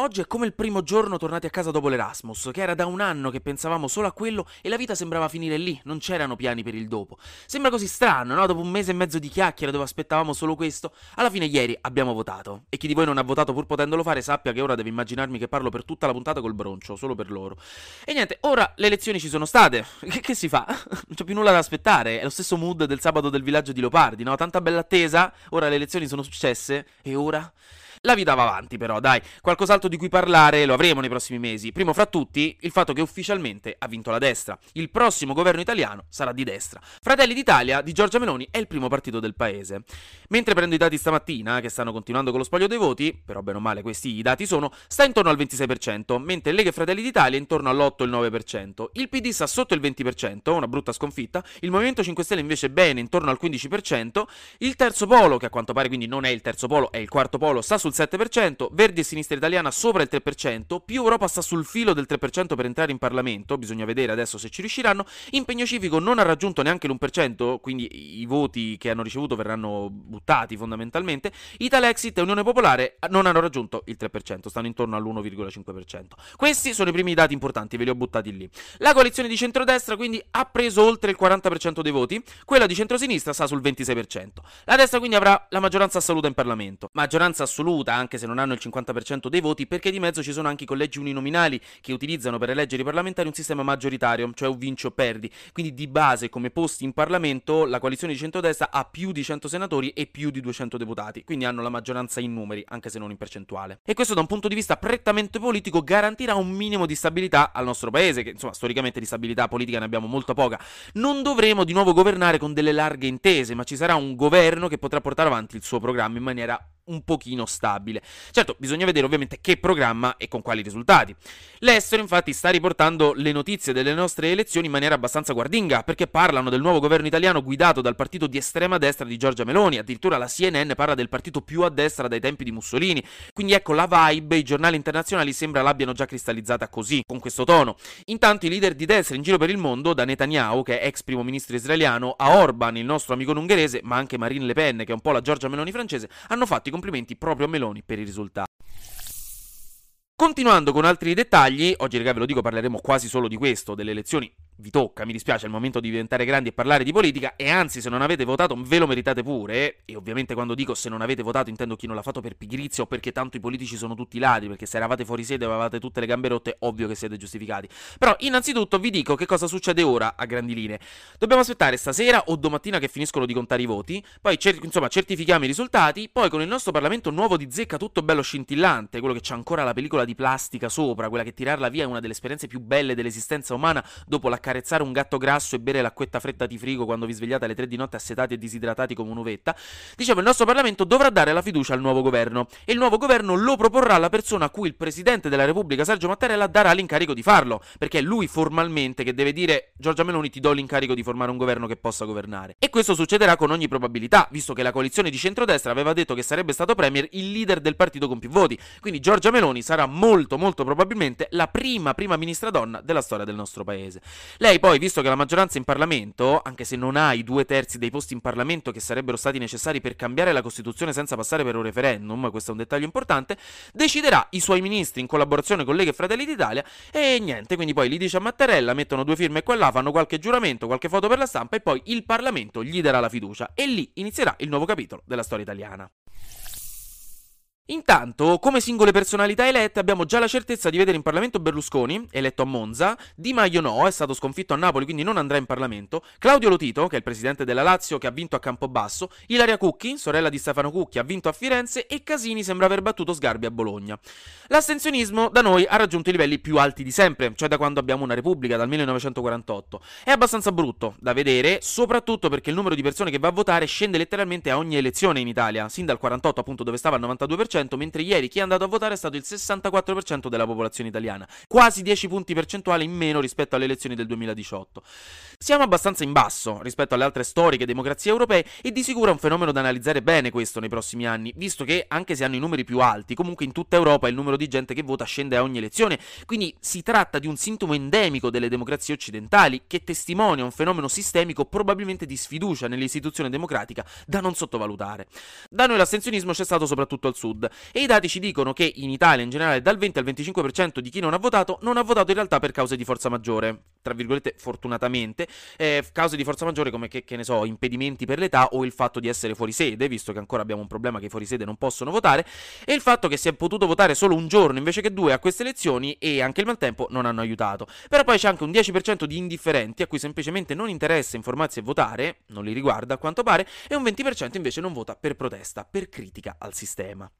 Oggi è come il primo giorno tornati a casa dopo l'Erasmus, che era da un anno che pensavamo solo a quello e la vita sembrava finire lì, non c'erano piani per il dopo. Sembra così strano, no? Dopo un mese e mezzo di chiacchiere dove aspettavamo solo questo, alla fine ieri abbiamo votato. E chi di voi non ha votato pur potendolo fare sappia che ora deve immaginarmi che parlo per tutta la puntata col broncio, solo per loro. E niente, ora le elezioni ci sono state. Che, che si fa? Non c'è più nulla da aspettare, è lo stesso mood del sabato del villaggio di Leopardi, no? Tanta bella attesa, ora le elezioni sono successe, e ora? La vita va avanti però, dai, qualcos'altro di cui parlare lo avremo nei prossimi mesi. Primo fra tutti, il fatto che ufficialmente ha vinto la destra. Il prossimo governo italiano sarà di destra. Fratelli d'Italia di Giorgia Meloni è il primo partito del paese. Mentre prendo i dati stamattina, che stanno continuando con lo spoglio dei voti, però bene o male questi i dati sono, sta intorno al 26%, mentre Lega e Fratelli d'Italia è intorno all'8-9%. Il PD sta sotto il 20%, una brutta sconfitta, il Movimento 5 Stelle invece bene, intorno al 15%, il terzo polo, che a quanto pare quindi non è il terzo polo, è il quarto polo, sta sul sul 7%, Verdi e Sinistra Italiana sopra il 3%, più Europa sta sul filo del 3% per entrare in Parlamento, bisogna vedere adesso se ci riusciranno, Impegno Civico non ha raggiunto neanche l'1%, quindi i voti che hanno ricevuto verranno buttati fondamentalmente, Italexit e Unione Popolare non hanno raggiunto il 3%, stanno intorno all'1,5%. Questi sono i primi dati importanti, ve li ho buttati lì. La coalizione di centrodestra quindi ha preso oltre il 40% dei voti, quella di centrosinistra sta sul 26%. La destra quindi avrà la maggioranza assoluta in Parlamento. Maggioranza assoluta assoluta, anche se non hanno il 50% dei voti, perché di mezzo ci sono anche i collegi uninominali che utilizzano per eleggere i parlamentari un sistema maggioritario, cioè un vinci o perdi. Quindi di base, come posti in Parlamento, la coalizione di centrodestra ha più di 100 senatori e più di 200 deputati, quindi hanno la maggioranza in numeri, anche se non in percentuale. E questo da un punto di vista prettamente politico garantirà un minimo di stabilità al nostro paese, che insomma storicamente di stabilità politica ne abbiamo molto poca. Non dovremo di nuovo governare con delle larghe intese, ma ci sarà un governo che potrà portare avanti il suo programma in maniera un pochino stabile. Certo, bisogna vedere ovviamente che programma e con quali risultati. L'estero infatti sta riportando le notizie delle nostre elezioni in maniera abbastanza guardinga, perché parlano del nuovo governo italiano guidato dal partito di estrema destra di Giorgia Meloni, addirittura la CNN parla del partito più a destra dai tempi di Mussolini. Quindi ecco la vibe, i giornali internazionali sembra l'abbiano già cristallizzata così, con questo tono. Intanto i leader di destra in giro per il mondo, da Netanyahu, che è ex primo ministro israeliano, a Orban, il nostro amico ungherese, ma anche Marine Le Pen, che è un po' la Giorgia Meloni francese, hanno fatto i complimenti proprio a Meloni per i risultati. Continuando con altri dettagli, oggi raga ve lo dico parleremo quasi solo di questo, delle elezioni vi tocca, mi dispiace, è il momento di diventare grandi e parlare di politica e anzi se non avete votato ve lo meritate pure e ovviamente quando dico se non avete votato intendo chi non l'ha fatto per pigrizia o perché tanto i politici sono tutti ladri, perché se eravate fuori sede e avevate tutte le gambe rotte ovvio che siete giustificati. Però innanzitutto vi dico che cosa succede ora a grandi linee. Dobbiamo aspettare stasera o domattina che finiscono di contare i voti, poi cer- insomma certifichiamo i risultati, poi con il nostro Parlamento nuovo di zecca tutto bello scintillante, quello che c'ha ancora la pellicola di plastica sopra, quella che tirarla via è una delle esperienze più belle dell'esistenza umana dopo la accarezzare un gatto grasso e bere l'acquetta fredda di frigo quando vi svegliate alle 3 di notte assetati e disidratati come un'uvetta, dicevo il nostro Parlamento dovrà dare la fiducia al nuovo governo e il nuovo governo lo proporrà alla persona a cui il Presidente della Repubblica Sergio Mattarella darà l'incarico di farlo, perché è lui formalmente che deve dire Giorgia Meloni ti do l'incarico di formare un governo che possa governare. E questo succederà con ogni probabilità, visto che la coalizione di centrodestra aveva detto che sarebbe stato premier il leader del partito con più voti, quindi Giorgia Meloni sarà molto molto probabilmente la prima prima ministra donna della storia del nostro paese. Lei poi visto che la maggioranza in Parlamento, anche se non ha i due terzi dei posti in Parlamento che sarebbero stati necessari per cambiare la Costituzione senza passare per un referendum, questo è un dettaglio importante, deciderà i suoi ministri in collaborazione con Lega e Fratelli d'Italia e niente, quindi poi li dice a Mattarella, mettono due firme qua e là, fanno qualche giuramento, qualche foto per la stampa e poi il Parlamento gli darà la fiducia e lì inizierà il nuovo capitolo della storia italiana. Intanto, come singole personalità elette, abbiamo già la certezza di vedere in Parlamento Berlusconi, eletto a Monza, Di Maio no, è stato sconfitto a Napoli, quindi non andrà in Parlamento, Claudio Lotito, che è il presidente della Lazio, che ha vinto a Campobasso, Ilaria Cucchi, sorella di Stefano Cucchi, ha vinto a Firenze. E Casini sembra aver battuto Sgarbi a Bologna. L'astensionismo da noi ha raggiunto i livelli più alti di sempre, cioè da quando abbiamo una repubblica, dal 1948. È abbastanza brutto da vedere, soprattutto perché il numero di persone che va a votare scende letteralmente a ogni elezione in Italia, sin dal 48 appunto dove stava al 92%, 33%, mentre ieri chi è andato a votare è stato il 64% della popolazione italiana, quasi 10 punti percentuali in meno rispetto alle elezioni del 2018. Siamo abbastanza in basso rispetto alle altre storiche democrazie europee e di sicuro è un fenomeno da analizzare bene questo nei prossimi anni, visto che anche se hanno i numeri più alti, comunque in tutta Europa il numero di gente che vota scende a ogni elezione, quindi si tratta di un sintomo endemico delle democrazie occidentali che testimonia un fenomeno sistemico probabilmente di sfiducia nell'istituzione democratica da non sottovalutare. Da noi l'astensionismo c'è stato soprattutto al sud e i dati ci dicono che in Italia in generale dal 20 al 25% di chi non ha votato non ha votato in realtà per cause di forza maggiore, tra virgolette fortunatamente, eh, cause di forza maggiore come che, che ne so, impedimenti per l'età o il fatto di essere fuori sede, visto che ancora abbiamo un problema che i fuori sede non possono votare, e il fatto che si è potuto votare solo un giorno invece che due a queste elezioni e anche il maltempo non hanno aiutato. Però poi c'è anche un 10% di indifferenti a cui semplicemente non interessa informarsi e votare, non li riguarda a quanto pare, e un 20% invece non vota per protesta, per critica al sistema.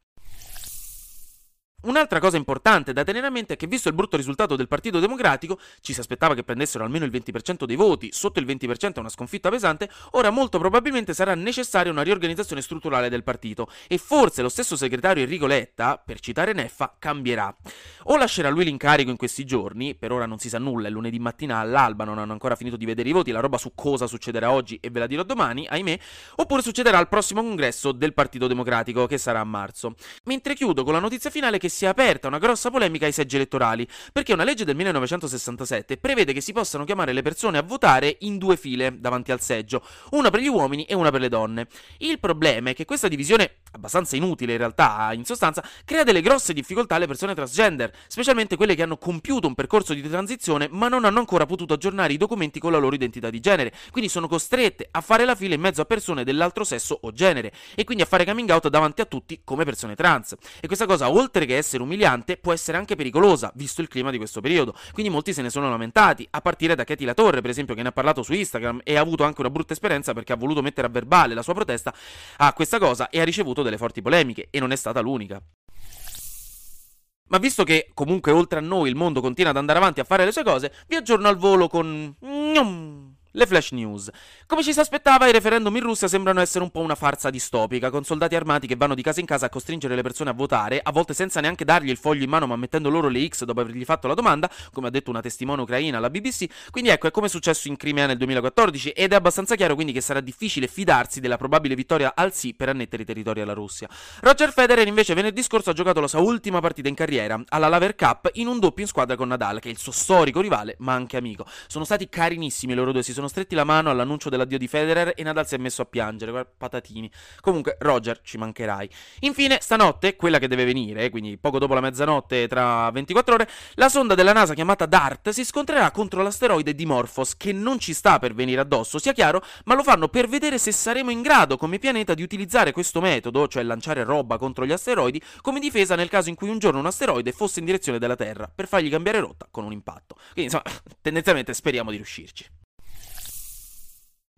Un'altra cosa importante da tenere a mente è che visto il brutto risultato del Partito Democratico, ci si aspettava che prendessero almeno il 20% dei voti, sotto il 20% è una sconfitta pesante, ora molto probabilmente sarà necessaria una riorganizzazione strutturale del partito e forse lo stesso segretario Enrico Letta, per citare Neffa, cambierà. O lascerà lui l'incarico in questi giorni, per ora non si sa nulla, è lunedì mattina all'alba, non hanno ancora finito di vedere i voti, la roba su cosa succederà oggi e ve la dirò domani, ahimè, oppure succederà al prossimo congresso del Partito Democratico che sarà a marzo. Mentre chiudo con la notizia finale che che si è aperta una grossa polemica ai seggi elettorali, perché una legge del 1967 prevede che si possano chiamare le persone a votare in due file davanti al seggio, una per gli uomini e una per le donne. Il problema è che questa divisione, abbastanza inutile in realtà, in sostanza, crea delle grosse difficoltà alle persone transgender, specialmente quelle che hanno compiuto un percorso di transizione ma non hanno ancora potuto aggiornare i documenti con la loro identità di genere, quindi sono costrette a fare la fila in mezzo a persone dell'altro sesso o genere, e quindi a fare coming out davanti a tutti come persone trans. E questa cosa, oltre che essere umiliante, può essere anche pericolosa, visto il clima di questo periodo. Quindi molti se ne sono lamentati, a partire da Katie La Torre, per esempio, che ne ha parlato su Instagram e ha avuto anche una brutta esperienza perché ha voluto mettere a verbale la sua protesta a questa cosa e ha ricevuto delle forti polemiche, e non è stata l'unica. Ma visto che comunque oltre a noi il mondo continua ad andare avanti a fare le sue cose, vi aggiorno al volo con... Le flash news. Come ci si aspettava, i referendum in Russia sembrano essere un po' una farsa distopica, con soldati armati che vanno di casa in casa a costringere le persone a votare, a volte senza neanche dargli il foglio in mano ma mettendo loro le X dopo avergli fatto la domanda, come ha detto una testimone ucraina alla BBC. Quindi ecco, è come è successo in Crimea nel 2014 ed è abbastanza chiaro quindi che sarà difficile fidarsi della probabile vittoria al sì per annettere i territori alla Russia. Roger Federer invece venerdì scorso ha giocato la sua ultima partita in carriera, alla Laver Cup, in un doppio in squadra con Nadal, che è il suo storico rivale ma anche amico. Sono stati carinissimi loro due, si sono stretti la mano all'annuncio dell'addio di Federer e Nadal si è messo a piangere, patatini. Comunque, Roger, ci mancherai. Infine, stanotte, quella che deve venire, quindi poco dopo la mezzanotte tra 24 ore, la sonda della NASA chiamata DART si scontrerà contro l'asteroide Dimorphos, che non ci sta per venire addosso, sia chiaro, ma lo fanno per vedere se saremo in grado come pianeta di utilizzare questo metodo, cioè lanciare roba contro gli asteroidi, come difesa nel caso in cui un giorno un asteroide fosse in direzione della Terra, per fargli cambiare rotta con un impatto. Quindi, insomma, tendenzialmente speriamo di riuscirci.